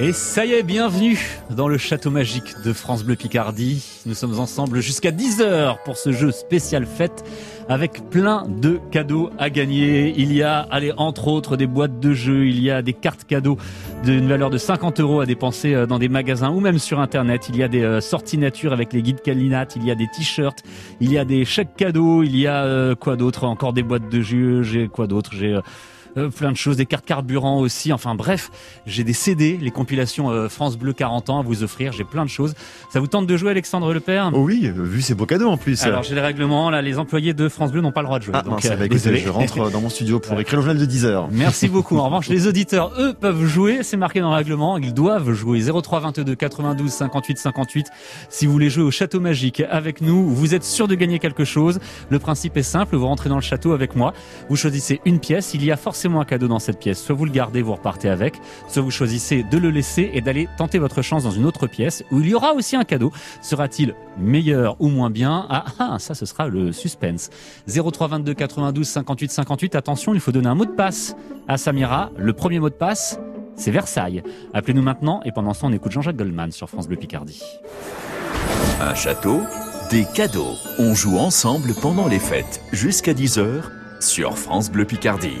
Et ça y est, bienvenue dans le château magique de France Bleu Picardie. Nous sommes ensemble jusqu'à 10h pour ce jeu spécial fête avec plein de cadeaux à gagner. Il y a, allez, entre autres, des boîtes de jeux, il y a des cartes cadeaux d'une valeur de 50 euros à dépenser euh, dans des magasins ou même sur Internet. Il y a des euh, sorties nature avec les guides Calinat, il y a des t-shirts, il y a des chèques cadeaux, il y a euh, quoi d'autre? Encore des boîtes de jeux, j'ai quoi d'autre? J'ai plein de choses, des cartes carburant aussi. Enfin bref, j'ai des CD, les compilations euh, France Bleu 40 ans à vous offrir. J'ai plein de choses. Ça vous tente de jouer, Alexandre Lepère? Oh oui, vu ces beaux cadeaux en plus. Alors j'ai les règlements. Là, les employés de France Bleu n'ont pas le droit de jouer. Ah, donc, euh, désolé. je rentre dans mon studio pour écrire le journal de 10 heures. Merci beaucoup. En revanche, les auditeurs, eux, peuvent jouer. C'est marqué dans le règlement. Ils doivent jouer 03 22 92 58 58. Si vous voulez jouer au château magique avec nous, vous êtes sûr de gagner quelque chose. Le principe est simple. Vous rentrez dans le château avec moi. Vous choisissez une pièce. Il y a forcément un cadeau dans cette pièce Soit vous le gardez, vous repartez avec, soit vous choisissez de le laisser et d'aller tenter votre chance dans une autre pièce où il y aura aussi un cadeau. Sera-t-il meilleur ou moins bien? Ah, ah ça ce sera le suspense. 03 22 92 58 58. Attention, il faut donner un mot de passe à Samira. Le premier mot de passe, c'est Versailles. Appelez-nous maintenant et pendant ce temps, on écoute Jean-Jacques Goldman sur France Bleu Picardie. Un château, des cadeaux. On joue ensemble pendant les fêtes jusqu'à 10h sur France Bleu Picardie.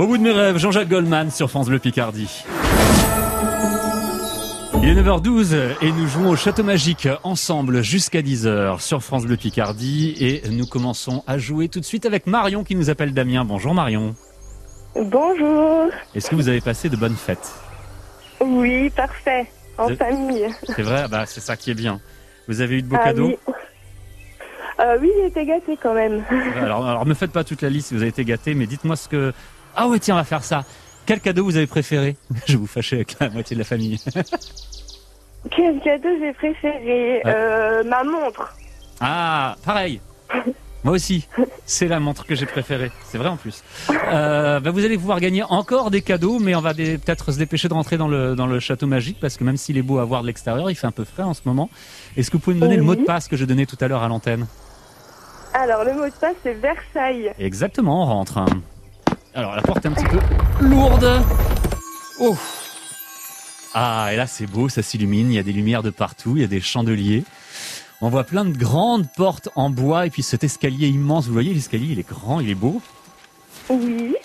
Au bout de mes rêves, Jean-Jacques Goldman sur France Bleu Picardie. Il est 9h12 et nous jouons au Château Magique ensemble jusqu'à 10h sur France Bleu Picardie et nous commençons à jouer tout de suite avec Marion qui nous appelle Damien. Bonjour Marion. Bonjour. Est-ce que vous avez passé de bonnes fêtes? Oui, parfait. En famille. C'est vrai, bah c'est ça qui est bien. Vous avez eu de beaux Ah cadeaux? oui. Euh, oui, j'ai été gâtée quand même. alors, alors me faites pas toute la liste si vous avez été gâté, mais dites-moi ce que... Ah ouais tiens, on va faire ça. Quel cadeau vous avez préféré Je vais vous fâcher avec la moitié de la famille. Quel cadeau j'ai préféré Euh, Ma montre. Ah, pareil. Moi aussi, c'est la montre que j'ai préférée. C'est vrai en plus. Euh, bah, vous allez pouvoir gagner encore des cadeaux, mais on va peut-être se dépêcher de rentrer dans le, dans le château magique parce que même s'il est beau à voir de l'extérieur, il fait un peu frais en ce moment. Est-ce que vous pouvez me donner le mot de passe que je donnais tout à l'heure à l'antenne? Alors, le mot de passe, c'est Versailles. Exactement, on rentre. hein. Alors la porte est un petit peu lourde. Oh. Ah, et là c'est beau, ça s'illumine, il y a des lumières de partout, il y a des chandeliers. On voit plein de grandes portes en bois et puis cet escalier immense, vous voyez l'escalier, il est grand, il est beau. Oui.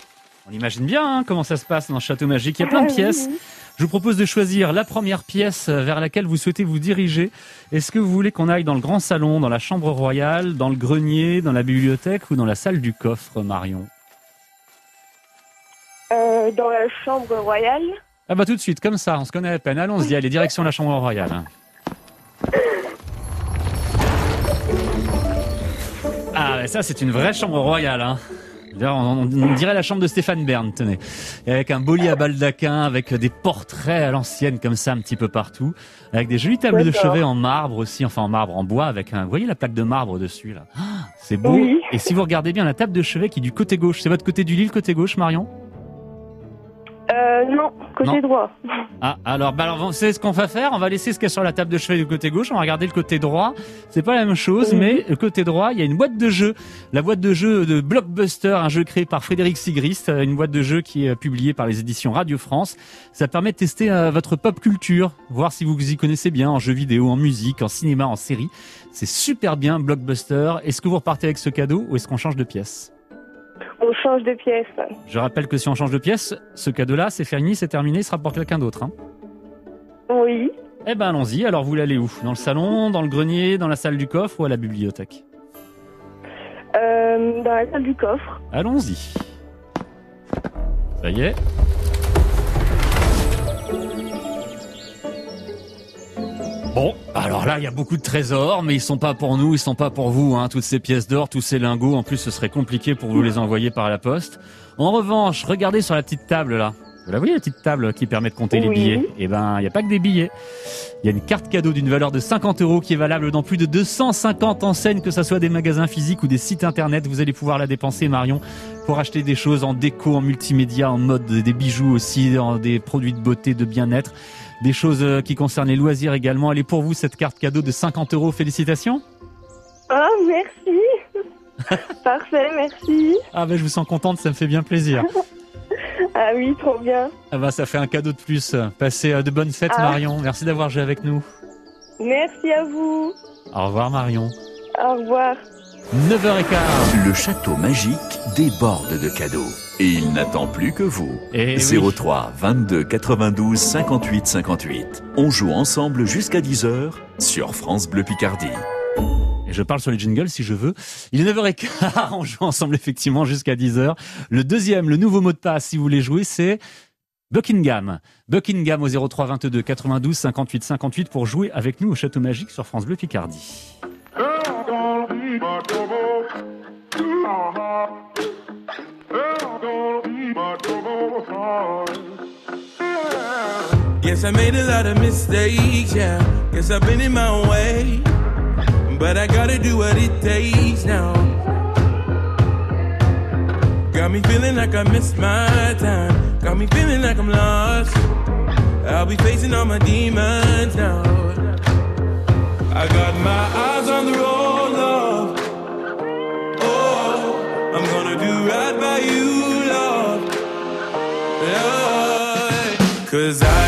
On imagine bien hein, comment ça se passe dans ce château magique. Il y a plein de Ah pièces. Je vous propose de choisir la première pièce vers laquelle vous souhaitez vous diriger. Est-ce que vous voulez qu'on aille dans le grand salon, dans la chambre royale, dans le grenier, dans la bibliothèque ou dans la salle du coffre, Marion? Dans la chambre royale. Ah bah tout de suite, comme ça, on se connaît à peine. Allons-y, allez, direction la chambre royale. Ah, mais ça, c'est une vraie chambre royale. Hein. On, dirait la chambre de Stéphane Bern, tenez. Et avec un beau lit à baldaquin, avec des portraits à l'ancienne, comme ça, un petit peu partout. Avec des jolies tables de chevet en marbre aussi, enfin en marbre, en bois, avec un... Vous voyez la plaque de marbre dessus, là? Ah, C'est beau. Oui. Et si vous regardez bien la table de chevet qui est du côté gauche, c'est votre côté du lit, le côté gauche, Marion? Euh, non, côté Non. droit. Ah, alors, bah alors, savez ce qu'on va faire On va laisser ce qu'il y a sur la table de chevet du côté gauche, on va regarder le côté droit. C'est pas la même chose, Mhm. mais le côté droit, il y a une boîte de jeu. La boîte de jeu de Blockbuster, un jeu créé par Frédéric Sigrist, euh, une boîte de jeu qui est euh, publiée par les éditions Radio France. Ça permet de tester euh, votre pop culture, voir si vous y connaissez bien en jeux vidéo, en musique, en cinéma, en série. C'est super bien, Blockbuster. Est-ce que vous repartez avec ce cadeau ou est-ce qu'on change de pièce? On change de pièce. Je rappelle que si on change de pièce, ce cadeau-là, c'est fini, c'est terminé, il sera pour quelqu'un d'autre. Hein. Oui. Eh ben allons-y, alors vous l'allez où? Dans le salon, dans le grenier, dans la salle du coffre ou à la bibliothèque? Euh, dans la salle du coffre. Allons-y. Ça y est. Bon, alors là, il y a beaucoup de trésors, mais ils sont pas pour nous, ils sont pas pour vous, hein, toutes ces pièces d'or, tous ces lingots. En plus, ce serait compliqué pour vous les envoyer par la poste. En revanche, regardez sur la petite table là. Vous la voyez, la petite table qui permet de compter les billets? Eh ben, il n'y a pas que des billets. Il y a une carte cadeau d'une valeur de 50 euros qui est valable dans plus de 250 enseignes, que ce soit des magasins physiques ou des sites internet. Vous allez pouvoir la dépenser, Marion, pour acheter des choses en déco, en multimédia, en mode, des bijoux aussi, en des produits de beauté, de bien-être, des choses euh, qui concernent les loisirs également. Elle est pour vous, cette carte cadeau de 50 euros. Félicitations. Ah, merci. Parfait, merci. Ah ben, je vous sens contente, ça me fait bien plaisir. Ah oui, trop bien. Ah ben, ça fait un cadeau de plus. Passez euh, de bonnes fêtes, Ah. Marion. Merci d'avoir joué avec nous. Merci à vous. Au revoir, Marion. Au revoir. 9h15. Le château magique déborde de cadeaux. Et il n'attend plus que vous. Eh oui. 03 22 92 58 58. On joue ensemble jusqu'à 10h sur France Bleu Picardie. Et je parle sur les jingles si je veux. Il est 9h15, on joue ensemble effectivement jusqu'à 10h. Le deuxième, le nouveau mot de passe si vous voulez jouer, c'est Buckingham. Buckingham au 03 22 92 58 58 pour jouer avec nous au Château Magique sur France Bleu Picardie. Yes, I made a lot of mistakes, yeah. Guess I've been in my way. But I gotta do what it takes now. Got me feeling like I missed my time. Got me feeling like I'm lost. I'll be facing all my demons now. I got my eyes on the road. Oh, I'm gonna do right by you, love. Cause I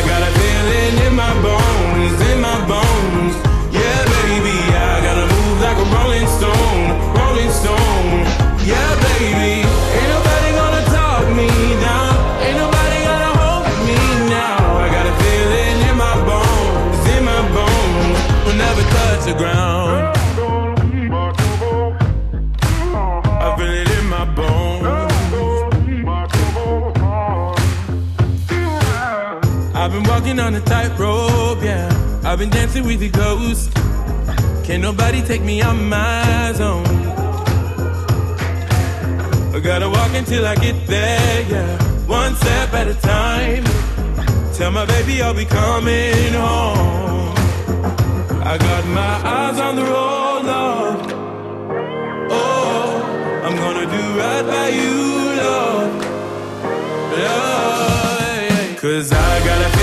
I've been dancing with the ghost. Can't nobody take me on my zone. I gotta walk until I get there, yeah. One step at a time. Tell my baby I'll be coming home. I got my eyes on the road, Lord. Oh, I'm gonna do right by you, Lord. Lord. Cause I got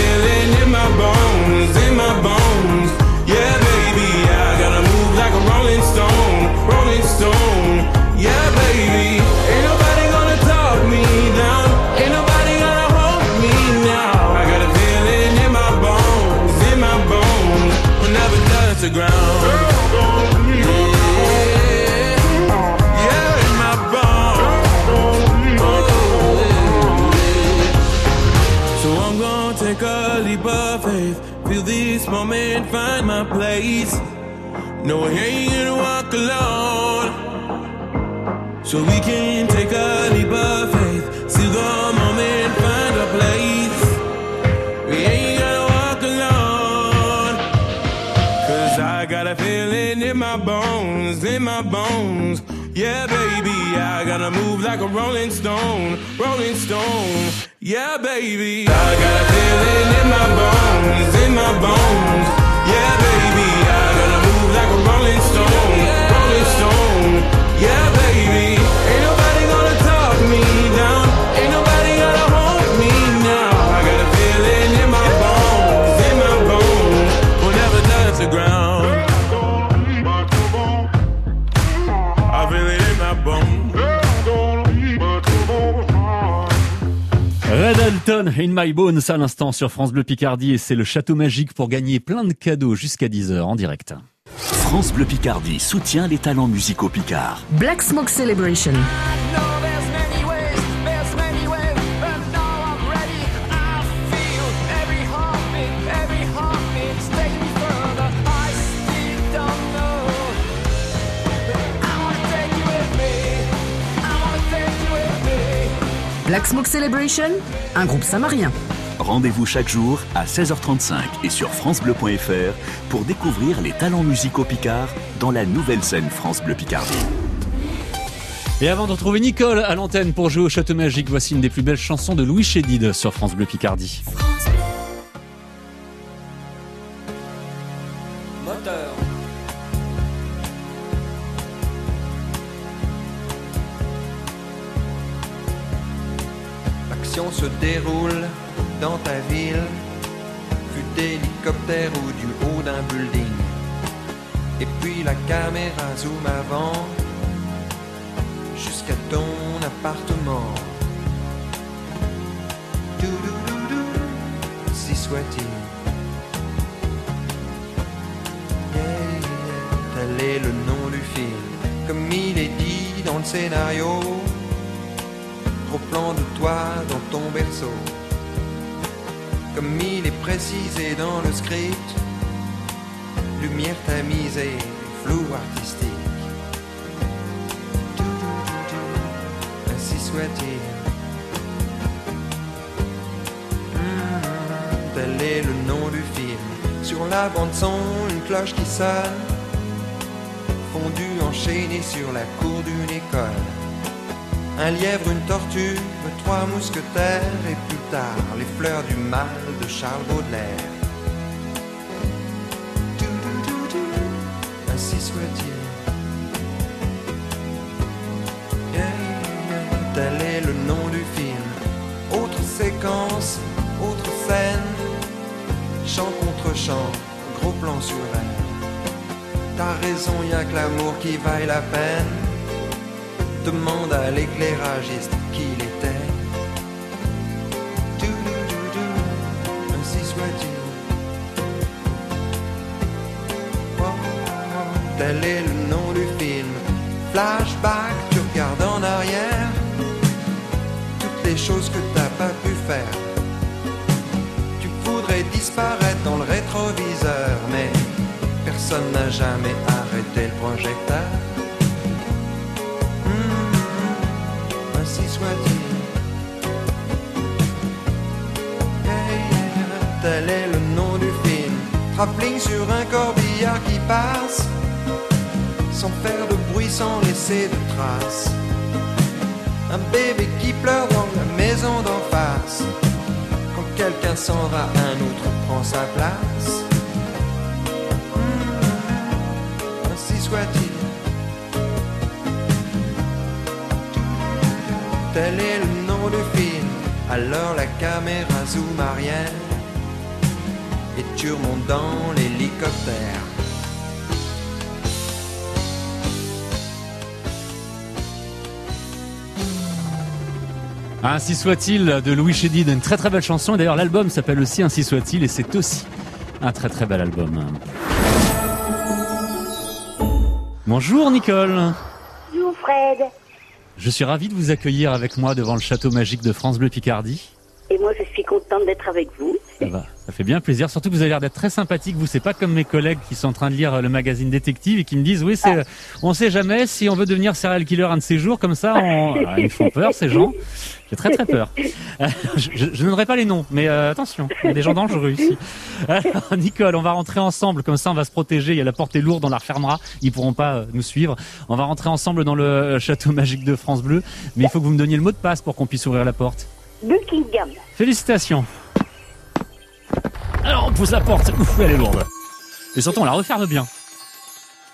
Feel this moment, find my place. No, I ain't gonna walk alone. So we can take a leap of faith. See the moment, find a place. We ain't gonna walk alone. Cause I got a feeling in my bones, in my bones. Yeah, baby, I gotta move like a rolling stone, rolling stone. Yeah, baby, I got a feeling in my bones, in my bones. Yeah, baby, I gotta move like a rolling stone, rolling stone. Yeah, baby, ain't nobody gonna talk me down, ain't nobody gonna hold me now. I got a feeling in my bones, in my bones, will never touch the ground. Red Alton, In My Bones à l'instant sur France Bleu Picardie et c'est le château magique pour gagner plein de cadeaux jusqu'à 10h en direct. France Bleu Picardie soutient les talents musicaux picards. Black Smoke Celebration. Black Smoke Celebration, un groupe samarien. Rendez-vous chaque jour à 16h35 et sur francebleu.fr pour découvrir les talents musicaux picards dans la nouvelle scène France Bleu Picardie. Et avant de retrouver Nicole à l'antenne pour jouer au château magique, voici une des plus belles chansons de Louis Chédid sur France Bleu Picardie. Dans ta ville, vue d'hélicoptère ou du haut d'un building. Et puis la caméra zoom avant jusqu'à ton appartement. Si soit-il. Tel est le nom du film, comme il est dit dans le scénario. Gros plan de toi dans ton berceau, comme il est précisé dans le script. Lumière tamisée, flou artistique. Ainsi soit-il. Hmm, Tel est le nom du film. Sur la bande son, une cloche qui sonne. Fondu enchaîné sur la cour d'une école. Un lièvre, une tortue, trois mousquetaires et plus tard les fleurs du mal de Charles Baudelaire. Ainsi soit-il. Tel est le nom du film. Autre séquence, autre scène. Chant contre chant, gros plan sur elle. T'as raison, y a que l'amour qui vaille la peine. Demande à l'éclairagiste qui l'était. Ainsi soit-il. Oh, Tel est le nom du film. Flashback, tu regardes en arrière. Toutes les choses que t'as pas pu faire. Tu voudrais disparaître dans le rétroviseur, mais personne n'a jamais arrêté le projecteur. Travelling sur un corbillard qui passe, sans faire de bruit, sans laisser de traces. Un bébé qui pleure dans la maison d'en face. Quand quelqu'un s'en va, un autre prend sa place. Hmm, ainsi soit-il. Tel est le nom du film. Alors la caméra zoom arrière dans l'hélicoptère. Ainsi soit-il de Louis Chédid, une très très belle chanson. Et D'ailleurs, l'album s'appelle aussi Ainsi soit-il et c'est aussi un très très bel album. Bonjour Nicole. Bonjour Fred. Je suis ravi de vous accueillir avec moi devant le château magique de France Bleu Picardie. Et moi, je suis contente d'être avec vous. Ça va, ça fait bien plaisir. Surtout que vous avez l'air d'être très sympathique. Vous, c'est pas comme mes collègues qui sont en train de lire le magazine Détective et qui me disent oui, c'est, on sait jamais si on veut devenir serial killer un de ces jours. Comme ça, on... Ah, ils font peur ces gens. J'ai très très peur. Euh, je, je donnerai pas les noms, mais euh, attention, il y a des gens dangereux ici. Alors, Nicole, on va rentrer ensemble. Comme ça, on va se protéger. Il y a la porte est lourde, on la refermera. Ils pourront pas euh, nous suivre. On va rentrer ensemble dans le château magique de France Bleu. Mais il faut que vous me donniez le mot de passe pour qu'on puisse ouvrir la porte. Buckingham. Félicitations. Alors on pousse la porte. Ouf, elle est lourde. Et surtout on la referme bien.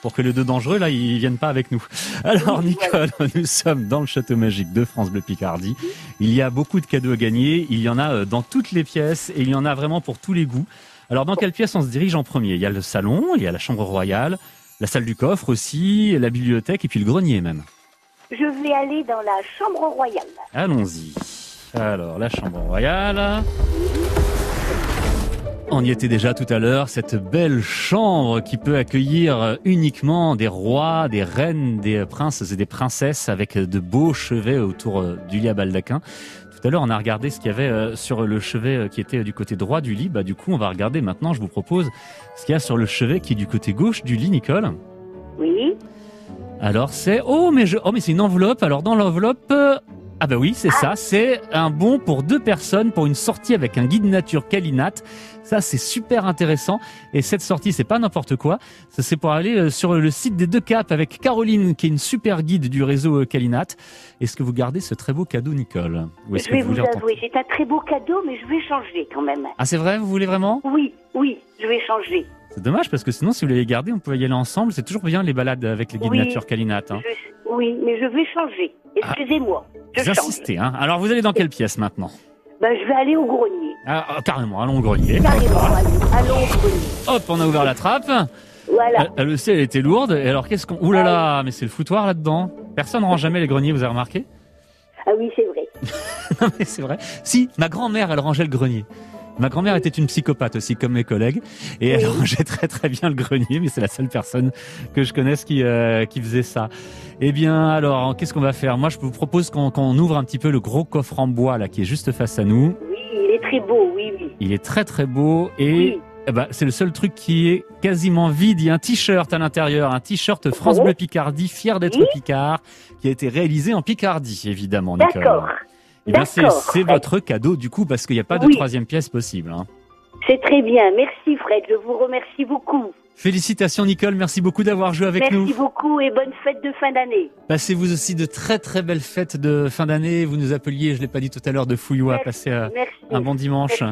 Pour que les deux dangereux là, ils viennent pas avec nous. Alors Nicole, nous sommes dans le château magique de France Bleu Picardie. Il y a beaucoup de cadeaux à gagner. Il y en a euh, dans toutes les pièces et il y en a vraiment pour tous les goûts. Alors dans quelle pièce on se dirige en premier? Il y a le salon, il y a la chambre royale, la salle du coffre aussi, la bibliothèque et puis le grenier même. Je vais aller dans la chambre royale. Allons-y. Alors, la chambre royale. On y était déjà tout à l'heure, cette belle chambre qui peut accueillir uniquement des rois, des reines, des princes et des princesses avec de beaux chevets autour euh, du lit à baldaquin. Tout à l'heure, on a regardé ce qu'il y avait euh, sur le chevet euh, qui était du côté droit du lit. Bah, du coup, on va regarder maintenant, je vous propose, ce qu'il y a sur le chevet qui est du côté gauche du lit, Nicole. Oui. Alors, c'est... Oh, mais je... Oh, mais c'est une enveloppe. Alors, dans l'enveloppe... euh, Ah bah oui, c'est ça. C'est un bon pour deux personnes pour une sortie avec un guide nature Calinat. Ça, c'est super intéressant. Et cette sortie, c'est pas n'importe quoi. Ça, c'est pour aller euh, sur le site des deux caps avec Caroline, qui est une super guide du réseau euh, Calinat. Est-ce que vous gardez ce très beau cadeau, Nicole? Ou Je que vais vous vous avouer, c'est un très beau cadeau, mais je vais changer quand même. Ah, c'est vrai? Vous voulez vraiment? Oui, oui, je vais changer. C'est dommage parce que sinon, si vous les garder, on peut y aller ensemble. C'est toujours bien les balades avec les guides Oui. nature Calinat. Hein. Je- Oui, mais je vais changer. Excusez-moi, je Vous change. insistez. Hein. Alors, vous allez dans quelle pièce maintenant Ben, je vais aller au grenier. ah, ah, Carrément, allons au grenier. Carrément, allons au grenier. Hop, on a ouvert la trappe. Voilà. Aussi, elle était lourde. Et alors, qu'est-ce qu'on. Ouh là là, mais c'est le foutoir là-dedans. Personne ne range jamais les greniers, vous avez remarqué Ah oui, c'est vrai. Non, mais c'est vrai. Si, ma grand-mère, elle rangeait le grenier. Ma grand-mère était une psychopathe aussi, comme mes collègues, et elle rangeait très très bien le grenier, mais c'est la seule personne que je connaisse qui, euh, qui faisait ça. Eh bien, alors, qu'est-ce qu'on va faire? Moi, je vous propose qu'on qu'on ouvre un petit peu le gros coffre en bois là, qui est juste face à nous. Oui, il est très beau, oui, oui. Il est très très beau et Oui. eh ben, c'est le seul truc qui est quasiment vide. Il y a un t-shirt à l'intérieur, un t-shirt France. Bleu Picardie, fier d'être Oui. Picard, qui a été réalisé en Picardie, évidemment. D'accord. Eh bien, c'est votre cadeau du coup parce qu'il n'y a pas de Oui. troisième pièce possible. hein. C'est très bien. Merci, Fred. Je vous remercie beaucoup. Félicitations Nicole, merci beaucoup d'avoir joué avec Merci nous. beaucoup et bonne fête de fin d'année. Passez vous aussi de très très belles fêtes de fin d'année. Vous nous appeliez, je l'ai pas dit tout à l'heure, de Fouillois. Merci. Passez euh, Merci. un bon dimanche.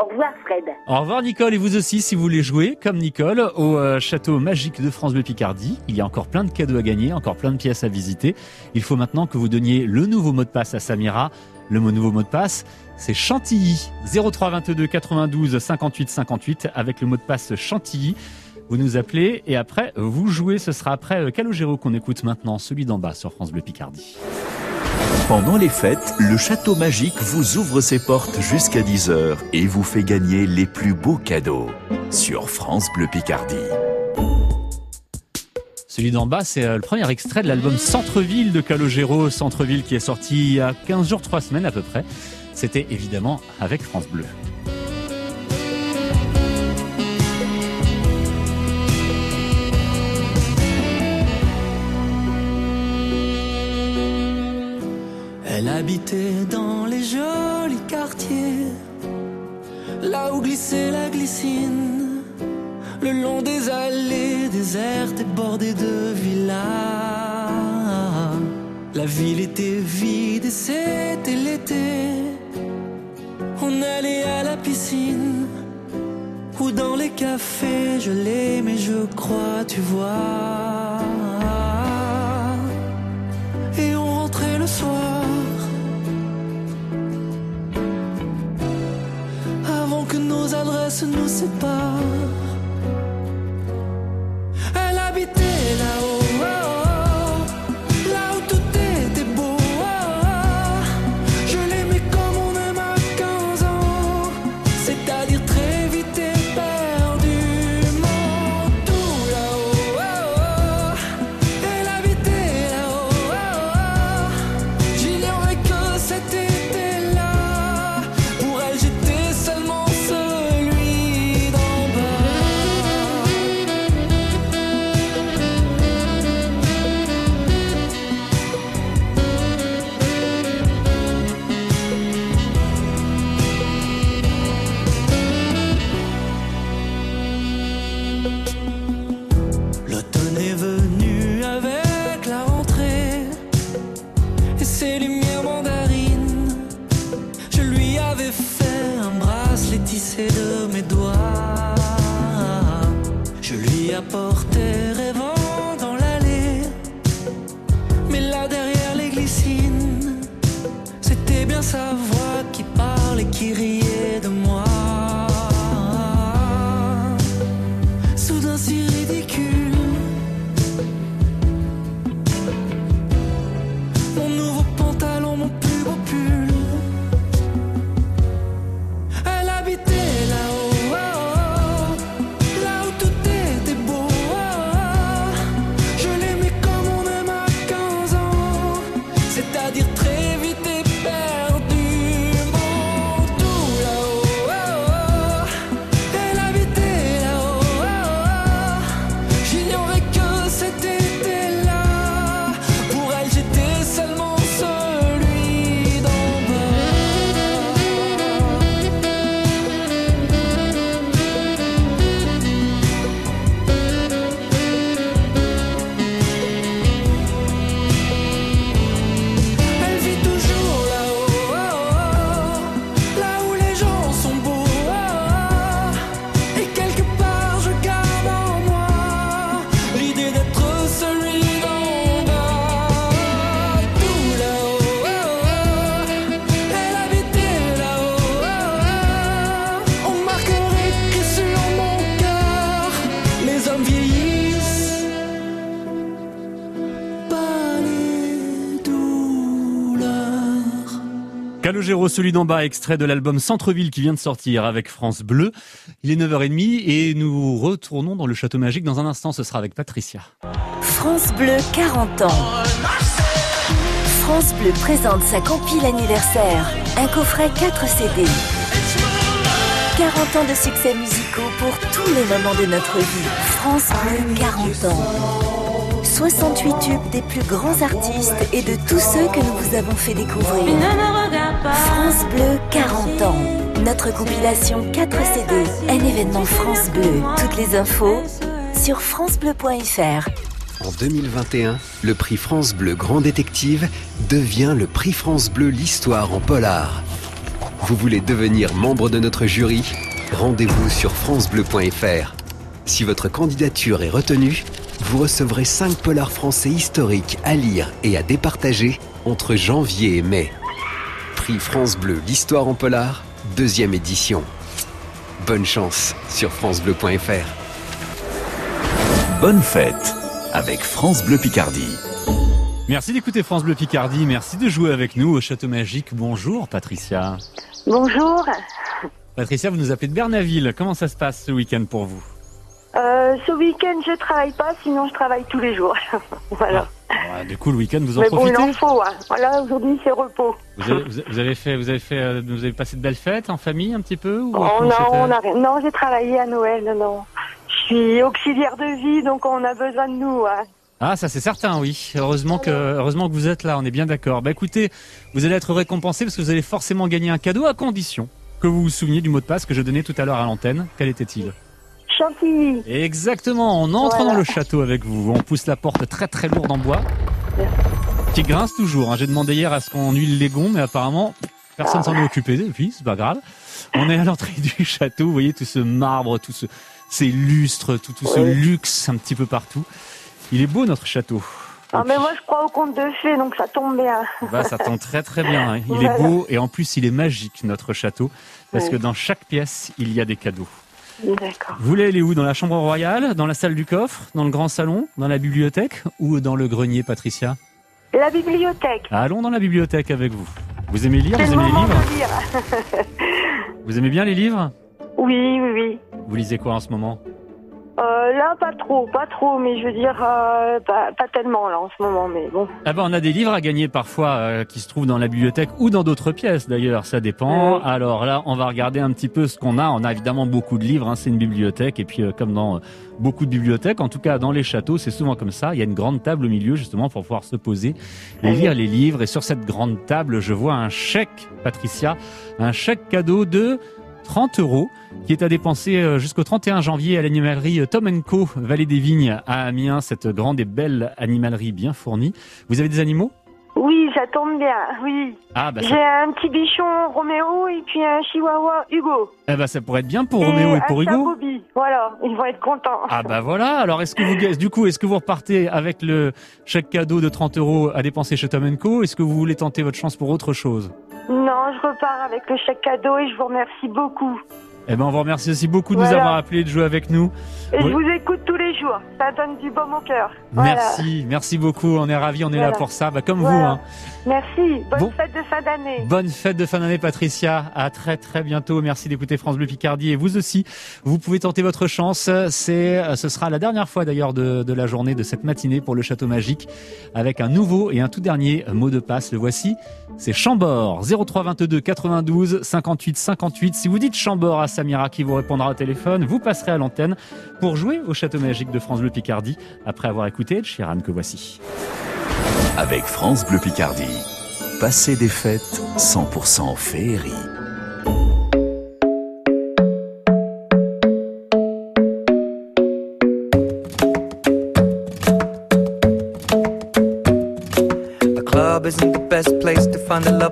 Au revoir, Fred. Au revoir Nicole et vous aussi si vous voulez jouer comme Nicole au euh, château magique de France Bleu Picardie. Il y a encore plein de cadeaux à gagner, encore plein de pièces à visiter. Il faut maintenant que vous donniez le nouveau mot de passe à Samira. Le mot nouveau mot de passe, c'est Chantilly 03 22 92 58 58 avec le mot de passe Chantilly. Vous nous appelez et après vous jouez. Ce sera après euh, Calogero qu'on écoute maintenant, celui d'en bas sur France Bleu Picardie. Pendant les fêtes, le château magique vous ouvre ses portes jusqu'à 10h et vous fait gagner les plus beaux cadeaux sur France Bleu Picardie. Celui d'en bas, c'est euh, le premier extrait de l'album Centre-ville de Calogero, Centre-ville qui est sorti il y a 15 jours, 3 semaines à peu près. C'était évidemment avec France Bleu. Habitait dans les jolis quartiers, là où glissait la glycine. le long des allées désertes et bordées de villas. La ville était vide et c'était l'été. On allait à la piscine ou dans les cafés. Je l'aimais, je crois, tu vois. Nous séparent. Celui d'en bas, extrait de l'album Centre-ville qui vient de sortir avec France Bleu. Il est 9h30 et nous retournons dans le château magique dans un instant. Ce sera avec Patricia. France Bleu 40 ans. France Bleu présente sa compile anniversaire. Un coffret 4 CD. 40 ans de succès musicaux pour tous les moments de notre vie. France Bleu 40 ans. 68 tubes des plus grands artistes et de tous ceux que nous vous avons fait découvrir. France Bleu 40 ans. Notre compilation 4 CD. Un événement France Bleu. Toutes les infos sur francebleu.fr. En 2021, le prix France Bleu Grand Détective devient le prix France Bleu L'Histoire en polar. Vous voulez devenir membre de notre jury? Rendez-vous sur francebleu.fr. Si votre candidature est retenue, vous recevrez 5 polars français historiques à lire et à départager entre janvier et mai. Prix France Bleu L'Histoire en polar, deuxième édition. Bonne chance sur francebleu.fr. Bonne fête avec France Bleu Picardie. Merci d'écouter France Bleu Picardie. Merci de jouer avec nous au Château Magique. Bonjour Patricia. Bonjour. Patricia, vous nous appelez de Bernaville. Comment ça se passe ce week-end pour vous? Euh, ce week-end, je travaille pas, sinon je travaille tous les jours. voilà. Ah, Du coup, le week-end, vous en Mais bon, il profitez? en faut. hein. Voilà, aujourd'hui, c'est repos. vous avez, vous avez fait, vous avez fait, euh, vous avez passé de belles fêtes en famille un petit peu ou On comment a, c'était? on a, non, j'ai travaillé à Noël, non, non. Je suis auxiliaire de vie, donc on a besoin de nous. hein. Ah, ça c'est certain, oui. Heureusement que, heureusement que vous êtes là, on est bien d'accord. Bah écoutez, vous allez être récompensé parce que vous allez forcément gagner un cadeau à condition que vous vous souveniez du mot de passe que je donnais tout à l'heure à l'antenne. Quel était-il? Chantilly. Exactement, on entre Voilà. dans le château avec vous. On pousse la porte très très lourde en bois. Qui grince toujours. hein. J'ai demandé hier à ce qu'on huile les gonds, mais apparemment, personne s'en est occupé depuis, c'est pas grave. On est à l'entrée du château, vous voyez tout ce marbre, tout ce, ces lustres, tout, tout ce luxe un petit peu partout. Il est beau notre château. Ah, mais moi, je crois au conte de fées, donc ça tombe bien. Bah, ça tombe très très bien. hein. Il Voilà. est beau et en plus il est magique notre château parce Oui. que dans chaque pièce il y a des cadeaux. D'accord. Vous voulez aller où? Dans la chambre royale, dans la salle du coffre, dans le grand salon, dans la bibliothèque ou dans le grenier, Patricia? La bibliothèque. Allons dans la bibliothèque avec vous. Vous aimez lire? Vous aimez les livres? Vous aimez bien les livres? Oui, oui, oui. Vous lisez quoi en ce moment? Euh, là, pas trop, pas trop, mais je veux dire, euh, pas, pas tellement là en ce moment, mais bon. Ah ben on a des livres à gagner parfois euh, qui se trouvent dans la bibliothèque ou dans d'autres pièces d'ailleurs, ça dépend. Oui. Alors là, on va regarder un petit peu ce qu'on a. On a évidemment beaucoup de livres, hein, c'est une bibliothèque et puis euh, comme dans euh, beaucoup de bibliothèques, en tout cas dans les châteaux, c'est souvent comme ça. Il y a une grande table au milieu justement pour pouvoir se poser et lire les livres. Et sur cette grande table, je vois un chèque, Patricia, un chèque cadeau de 30 euros qui est à dépenser euh, jusqu'au 31 janvier à l'animalerie Tom Co, Vallée des Vignes à Amiens, cette grande et belle animalerie bien fournie. Vous avez des animaux? Oui, ça tombe bien, oui. Ah bah J'ai un petit bichon Roméo et puis un chihuahua Hugo. eh bah, ça pourrait être bien pour Roméo et pour Hugo. Bobby. Voilà, ils vont être contents. Ah bah voilà, alors est-ce que vous du coup est-ce que vous repartez avec le chèque cadeau de 30 euros à dépenser chez Tom Co? Est-ce que vous voulez tenter votre chance pour autre chose? Non, je repars avec le chèque cadeau et je vous remercie beaucoup. Eh ben on vous remercie aussi beaucoup de nous avoir appelés, de jouer avec nous. Et je vous écoute tous les jours. Ça donne du baume au cœur. Voilà. Merci, merci beaucoup, on est ravis, on est là pour ça, bah, comme vous. Hein. Merci. Bonne Bon. fête de fin d'année. Bonne fête de fin d'année Patricia, à très très bientôt. Merci d'écouter France Bleu Picardie et vous aussi, vous pouvez tenter votre chance. C'est, ce sera la dernière fois d'ailleurs de, de la journée de cette matinée pour le Château Magique avec un nouveau et un tout dernier mot de passe. Le voici, c'est Chambord 03 22 92 58 58. Si vous dites Chambord à Samira qui vous répondra au téléphone, vous passerez à l'antenne pour jouer au Château Magique de France Bleu Picardie après avoir écouté Sheeran que voici. Avec France Bleu Picardie, passez des fêtes 100% féerie.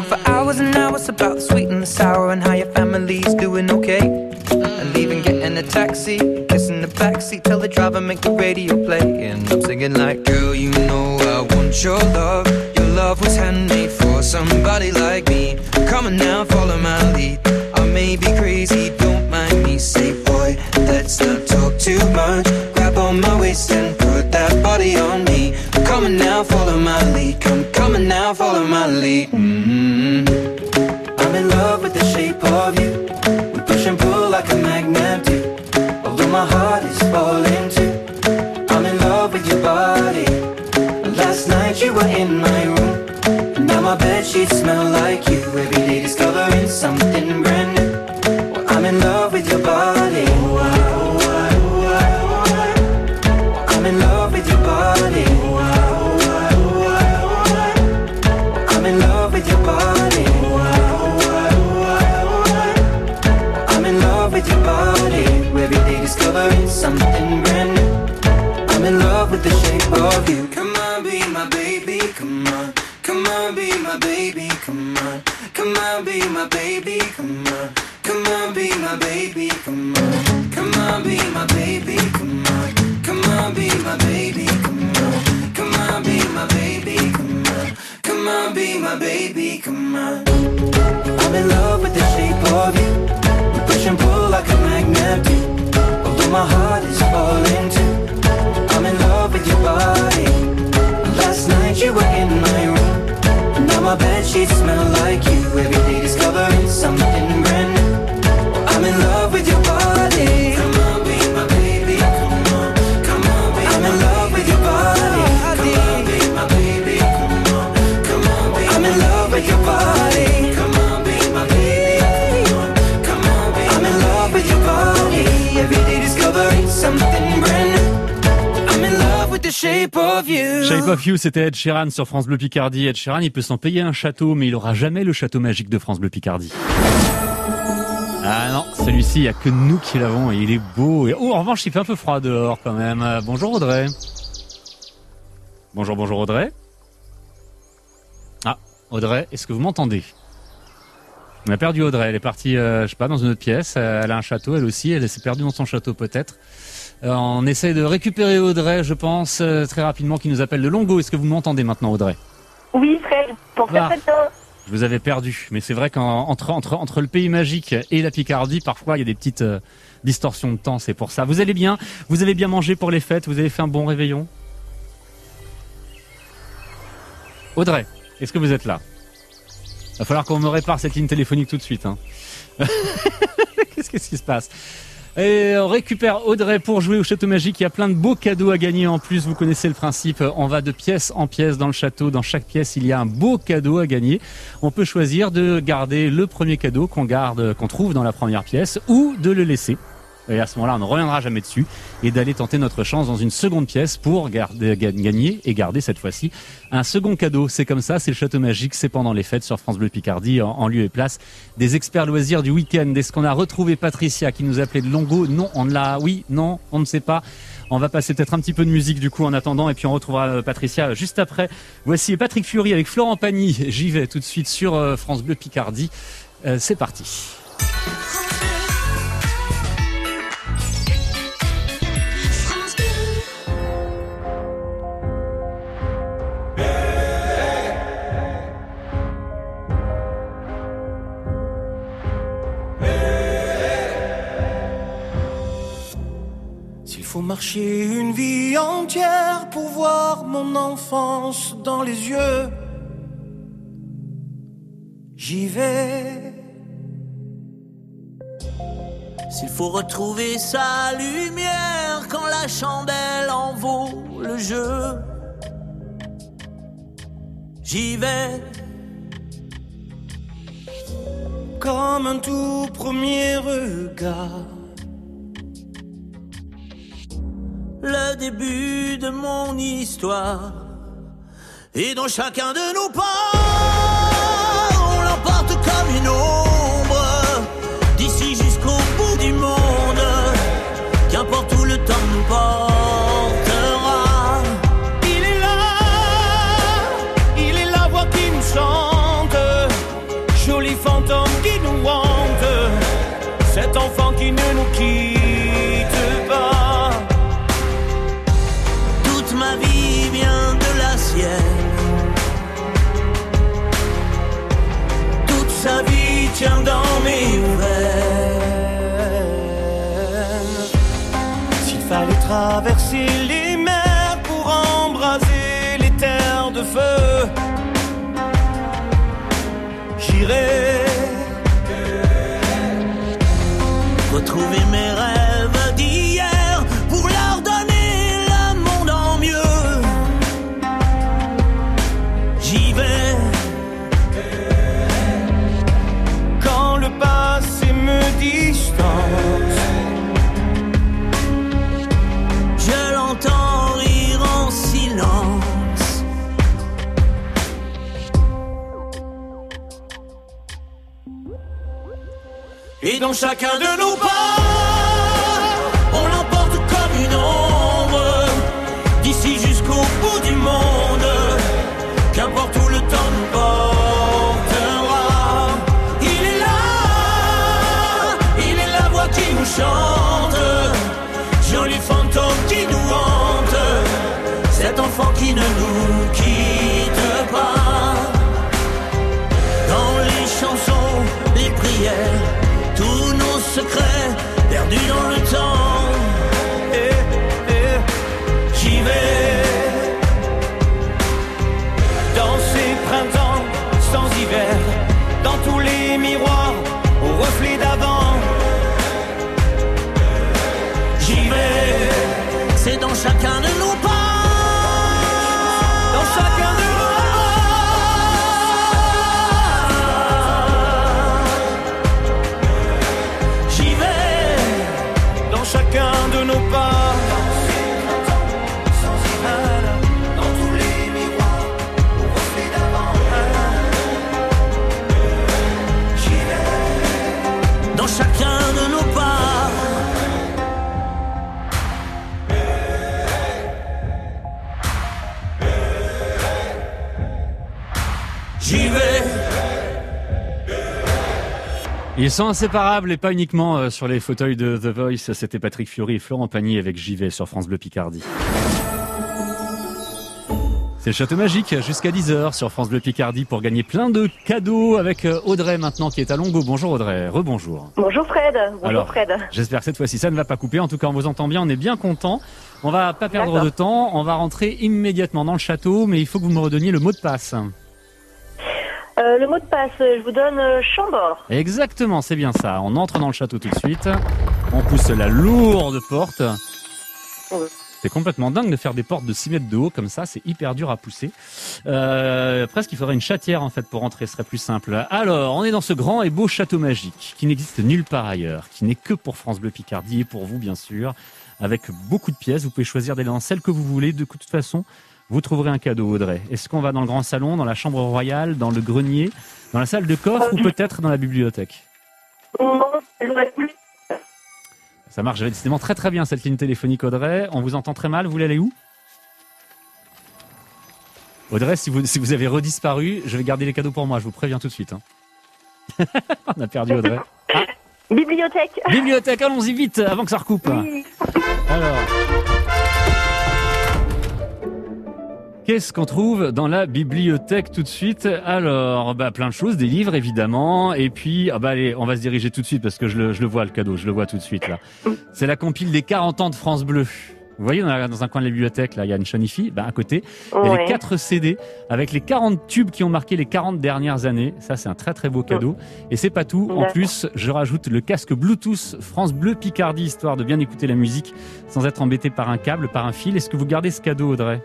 talk for hours and hours about the sweet and the sour and how your family's doing okay. And leaving, getting a taxi, kissing the backseat, tell the driver make the radio play. And I'm singing like, girl, you know I want your love. Something brand sheets shape of you. Shape of You, c'était Ed Sheeran sur France Bleu Picardie. Ed Sheeran, il peut s'en payer un château, mais il aura jamais le château magique de France Bleu Picardie. Ah non, celui-ci, il n'y a que nous qui l'avons et il est beau. Oh, en revanche, il fait un peu froid dehors quand même. Euh, Bonjour Audrey. Bonjour, bonjour Audrey. Ah, Audrey, est-ce que vous m'entendez? On a perdu Audrey, elle est partie, euh, je sais pas, dans une autre pièce. Euh, Elle a un château, elle aussi, elle s'est perdue dans son château peut-être. Euh, on essaie de récupérer Audrey, je pense, euh, très rapidement, qui nous appelle de Longo. Est-ce que vous m'entendez maintenant, Audrey? Oui, très, pour Ah. bien. Je vous avais perdu, mais c'est vrai qu'entre entre, entre le pays magique et la Picardie, parfois il y a des petites euh, distorsions de temps, c'est pour ça. Vous allez bien? Vous avez bien mangé pour les fêtes? Vous avez fait un bon réveillon? Audrey, est-ce que vous êtes là? Va falloir qu'on me répare cette ligne téléphonique tout de suite. Hein. Qu'est-ce qui se passe? Et on récupère Audrey pour jouer au château magique. Il y a plein de beaux cadeaux à gagner en plus. Vous connaissez le principe. On va de pièce en pièce dans le château. Dans chaque pièce, il y a un beau cadeau à gagner. On peut choisir de garder le premier cadeau qu'on garde, qu'on trouve dans la première pièce ou de le laisser. Et à ce moment-là, on ne reviendra jamais dessus et d'aller tenter notre chance dans une seconde pièce pour garder, ga- gagner et garder cette fois-ci un second cadeau. C'est comme ça, c'est le château magique, c'est pendant les fêtes sur France Bleu Picardie, en, en lieu et place des experts loisirs du week-end. Est-ce qu'on a retrouvé Patricia qui nous appelait de Longo? Non, on l'a. Oui, non, on ne sait pas. On va passer peut-être un petit peu de musique du coup en attendant et puis on retrouvera euh, Patricia juste après. Voici Patrick Fury avec Florent Pagny. J'y vais tout de suite sur euh, France Bleu Picardie. Euh, c'est parti. Une vie entière pour voir mon enfance dans les yeux, j'y vais. S'il faut retrouver sa lumière quand la chandelle en vaut le jeu, j'y vais. Comme un tout premier regard, Le début de mon histoire. Et dans chacun de nos pas, on l'emporte comme une ombre. Traverser les mers pour embraser les terres de feu, j'irai. dans chacun de nos pas. On l'emporte comme une ombre, d'ici jusqu'au bout du monde. Qu'importe où le temps nous portera. Il est là, il est la voix qui nous chante. Joli fantôme qui nous hante, cet enfant qui ne nous dans le temps. Eh, eh, J'y vais dans ces printemps sans hiver, dans tous les miroirs au reflet d'avant. J'y vais, c'est dans chacun de nos chacun de nos Ils sont inséparables et pas uniquement euh, sur les fauteuils de The Voice. C'était Patrick Fiori et Florent Pagny avec JV sur France Bleu Picardie. C'est le Château Magique jusqu'à 10h sur France Bleu Picardie pour gagner plein de cadeaux avec euh, Audrey maintenant qui est à Longo. Bonjour Audrey, rebonjour. Bonjour Fred. Bonjour Alors, Fred. J'espère que cette fois-ci ça ne va pas couper. En tout cas, on vous entend bien, on est bien content. On va pas perdre de temps, on va rentrer immédiatement dans le château, mais il faut que vous me redonniez le mot de passe. Euh, le mot de passe, je vous donne euh, Chambord. Exactement, c'est bien ça. On entre dans le château tout de suite. On pousse la lourde porte. C'est complètement dingue de faire des portes de 6 mètres de haut comme ça, c'est hyper dur à pousser. Euh, presque il faudrait une chatière en fait pour rentrer, ce serait plus simple. Alors, on est dans ce grand et beau château magique qui n'existe nulle part ailleurs, qui n'est que pour France Bleu Picardie et pour vous bien sûr, avec beaucoup de pièces. Vous pouvez choisir d'aller dans celle que vous voulez. De toute façon, vous trouverez un cadeau, Audrey. Est-ce qu'on va dans le grand salon, dans la chambre royale, dans le grenier, dans la salle de coffre ou peut-être dans la bibliothèque. Ça marche décidément très très bien cette ligne téléphonique Audrey. On vous entend très mal, vous voulez aller où Audrey, si vous, si vous avez redisparu, je vais garder les cadeaux pour moi, je vous préviens tout de suite. hein. On a perdu Audrey. Bibliothèque. Bibliothèque, allons-y vite avant que ça recoupe. Alors. Qu'est-ce qu'on trouve dans la bibliothèque tout de suite? Alors, bah, plein de choses, des livres évidemment, et puis, ah bah allez, on va se diriger tout de suite parce que je le, je le vois le cadeau, je le vois tout de suite là. C'est la compile des 40 ans de France Bleu. Vous voyez, dans, la- dans un coin de la bibliothèque, là, il y a une chanifi, bah, à côté, il y a les 4 CD avec les 40 tubes qui ont marqué les 40 dernières années. Ça, c'est un très très beau cadeau. Et c'est pas tout. En plus, je rajoute le casque Bluetooth France Bleu Picardie, histoire de bien écouter la musique sans être embêté par un câble, par un fil. Est-ce que vous gardez ce cadeau, Audrey?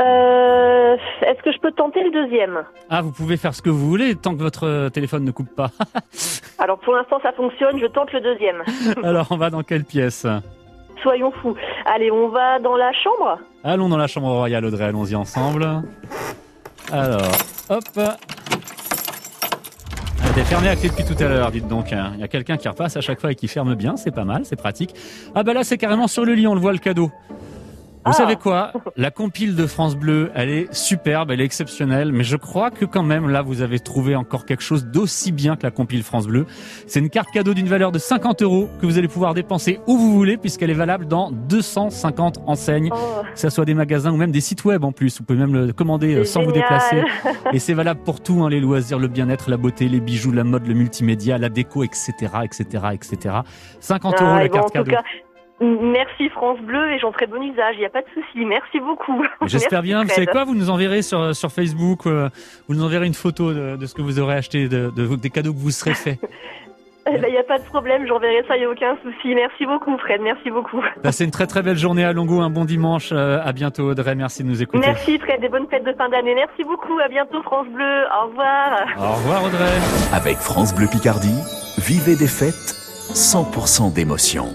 Euh, Est-ce que je peux tenter le deuxième? Ah, vous pouvez faire ce que vous voulez tant que votre euh, téléphone ne coupe pas. Alors pour l'instant ça fonctionne, je tente le deuxième. Alors, on va dans quelle pièce? Soyons fous. Allez, on va dans la chambre? Allons dans la chambre royale, Audrey. Allons-y ensemble. Alors, hop. Elle était fermée à clé depuis tout à l'heure, dites donc. hein. Il y a quelqu'un qui repasse à chaque fois et qui ferme bien, c'est pas mal, c'est pratique. Ah bah là, c'est carrément sur le lit, on le voit le cadeau. Vous savez quoi? La compile de France Bleu, elle est superbe, elle est exceptionnelle, mais je crois que quand même, là, vous avez trouvé encore quelque chose d'aussi bien que la compile France Bleu. C'est une carte cadeau d'une valeur de 50 euros que vous allez pouvoir dépenser où vous voulez, puisqu'elle est valable dans 250 enseignes, Oh. que ce soit des magasins ou même des sites web en plus. Vous pouvez même le commander euh, sans vous déplacer. Et c'est valable pour tout, hein, les loisirs, le bien-être, la beauté, les bijoux, la mode, le multimédia, la déco, etc., etc., etc. 50 euros Ah, la bon, carte cadeau. cas, merci France Bleu et j'en ferai bon usage, il n'y a pas de souci. Merci beaucoup. J'espère bien. Vous savez quoi? Vous nous enverrez sur, sur Facebook, euh, vous nous enverrez une photo de, de ce que vous aurez acheté, de, de- des cadeaux que vous serez fait. Eh ben, Il n'y a pas de problème, j'enverrai ça, il n'y a aucun souci. Merci beaucoup Fred, merci beaucoup. Passez une très très belle journée à Longo, un bon dimanche. euh, à bientôt Audrey, merci de nous écouter. Merci Fred, des bonnes fêtes de fin d'année. Merci beaucoup, à bientôt France Bleu, au revoir. Au revoir Audrey. Avec France Bleu Picardie, vivez des fêtes 100% d'émotion.